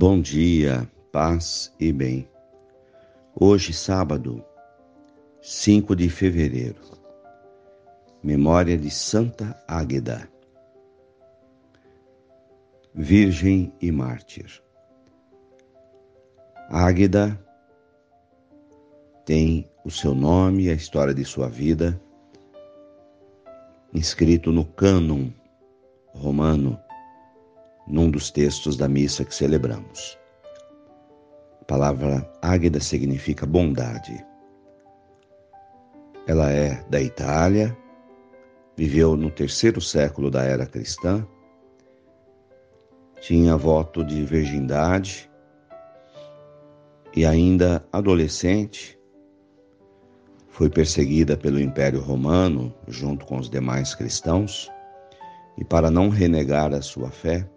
Bom dia, paz e bem. Hoje, sábado, 5 de fevereiro, memória de Santa Águeda, Virgem e Mártir. Águeda tem o seu nome e a história de sua vida inscrito no cânon romano num dos textos da missa que celebramos. A palavra águeda significa bondade. Ela é da Itália, viveu no terceiro século da era cristã, tinha voto de virgindade e ainda adolescente foi perseguida pelo Império Romano junto com os demais cristãos e para não renegar a sua fé,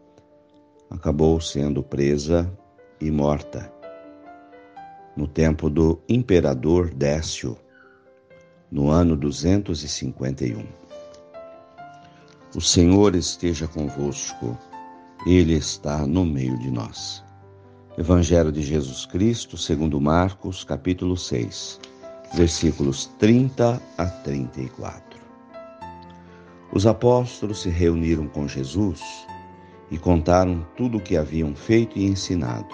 acabou sendo presa e morta. No tempo do imperador Décio, no ano 251. O Senhor esteja convosco, Ele está no meio de nós. Evangelho de Jesus Cristo, segundo Marcos, capítulo 6, versículos 30 a 34. Os apóstolos se reuniram com Jesus e contaram tudo o que haviam feito e ensinado.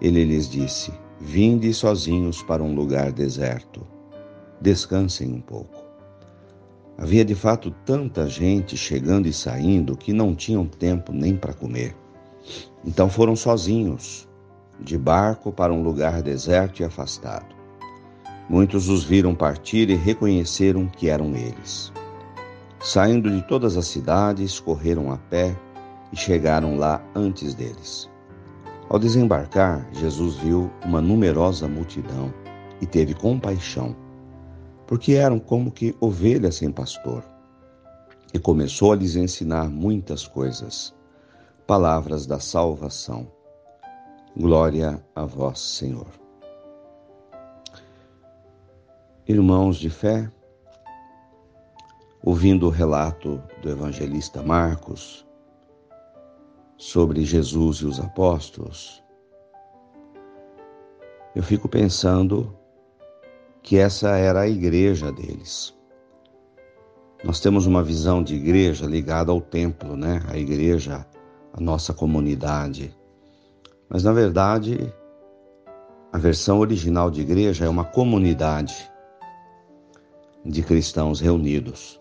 Ele lhes disse: Vinde sozinhos para um lugar deserto. Descansem um pouco. Havia de fato tanta gente chegando e saindo que não tinham tempo nem para comer. Então foram sozinhos, de barco para um lugar deserto e afastado. Muitos os viram partir e reconheceram que eram eles. Saindo de todas as cidades, correram a pé e chegaram lá antes deles. Ao desembarcar, Jesus viu uma numerosa multidão e teve compaixão, porque eram como que ovelhas sem pastor, e começou a lhes ensinar muitas coisas, palavras da salvação. Glória a vós, Senhor. Irmãos de fé, ouvindo o relato do evangelista Marcos, sobre Jesus e os apóstolos, eu fico pensando que essa era a igreja deles. Nós temos uma visão de igreja ligada ao templo, né? A igreja, a nossa comunidade. Mas na verdade, a versão original de igreja é uma comunidade de cristãos reunidos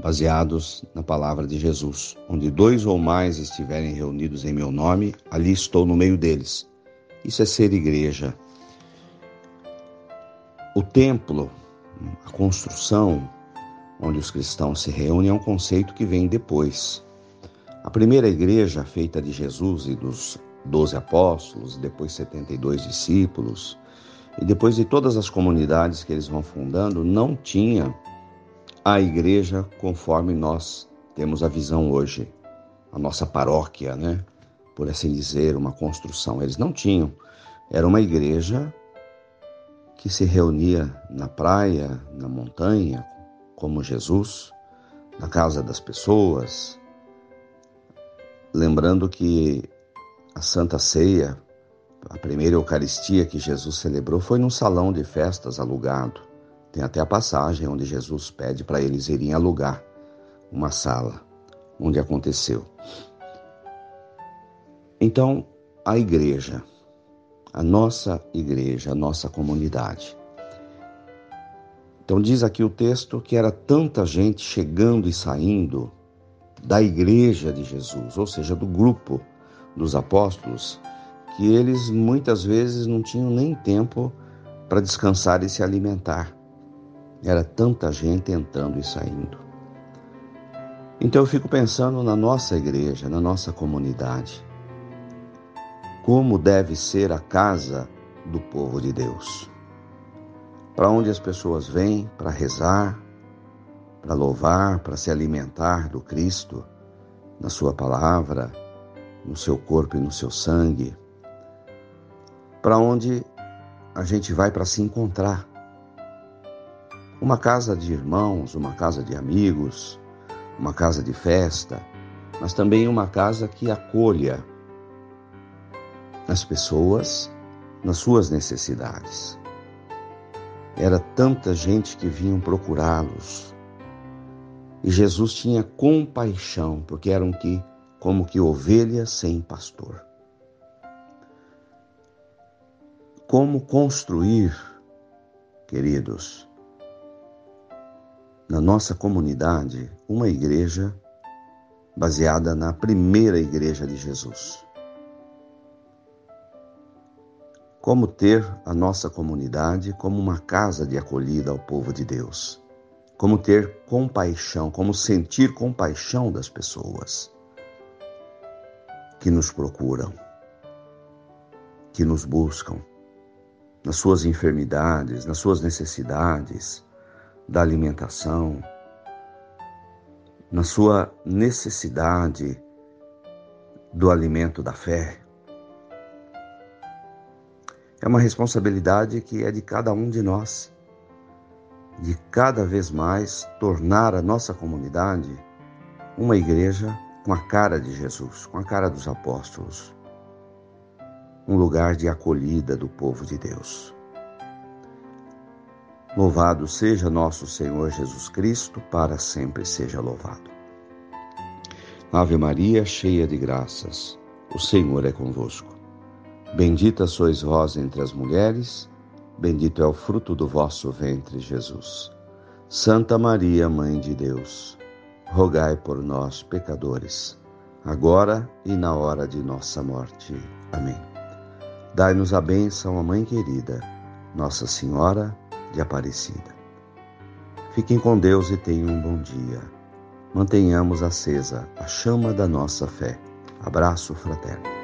baseados na palavra de Jesus. Onde dois ou mais estiverem reunidos em meu nome, ali estou no meio deles. Isso é ser igreja. O templo, a construção onde os cristãos se reúnem, é um conceito que vem depois. A primeira igreja, feita de Jesus e dos doze apóstolos, depois 72 discípulos, e depois de todas as comunidades que eles vão fundando, não tinha a igreja conforme nós temos a visão hoje, a nossa paróquia, né? Por assim dizer, uma construção. Eles não tinham. Era uma igreja que se reunia na praia, na montanha, como Jesus, na casa das pessoas. Lembrando que a Santa Ceia, a primeira Eucaristia que Jesus celebrou, foi num salão de festas alugado tem até a passagem onde Jesus pede para eles irem alugar uma sala onde aconteceu. Então, a igreja, a nossa igreja, a nossa comunidade. Então, diz aqui o texto que era tanta gente chegando e saindo da igreja de Jesus, ou seja, do grupo dos apóstolos, que eles muitas vezes não tinham nem tempo para descansar e se alimentar. Era tanta gente entrando e saindo. Então eu fico pensando na nossa igreja, na nossa comunidade. Como deve ser a casa do povo de Deus? Para onde as pessoas vêm para rezar, para louvar, para se alimentar do Cristo, na Sua palavra, no seu corpo e no seu sangue. Para onde a gente vai para se encontrar uma casa de irmãos, uma casa de amigos, uma casa de festa, mas também uma casa que acolha as pessoas nas suas necessidades. Era tanta gente que vinham procurá-los. E Jesus tinha compaixão, porque eram que como que ovelhas sem pastor. Como construir, queridos, na nossa comunidade, uma igreja baseada na primeira igreja de Jesus. Como ter a nossa comunidade como uma casa de acolhida ao povo de Deus. Como ter compaixão, como sentir compaixão das pessoas que nos procuram, que nos buscam, nas suas enfermidades, nas suas necessidades, da alimentação, na sua necessidade do alimento da fé. É uma responsabilidade que é de cada um de nós, de cada vez mais tornar a nossa comunidade uma igreja com a cara de Jesus, com a cara dos apóstolos, um lugar de acolhida do povo de Deus. Louvado seja nosso Senhor Jesus Cristo, para sempre seja louvado. Ave Maria, cheia de graças, o Senhor é convosco. Bendita sois vós entre as mulheres, bendito é o fruto do vosso ventre, Jesus. Santa Maria, Mãe de Deus, rogai por nós, pecadores, agora e na hora de nossa morte. Amém. Dai-nos a bênção, a Mãe querida, Nossa Senhora de Aparecida. Fiquem com Deus e tenham um bom dia. Mantenhamos acesa a chama da nossa fé. Abraço fraterno.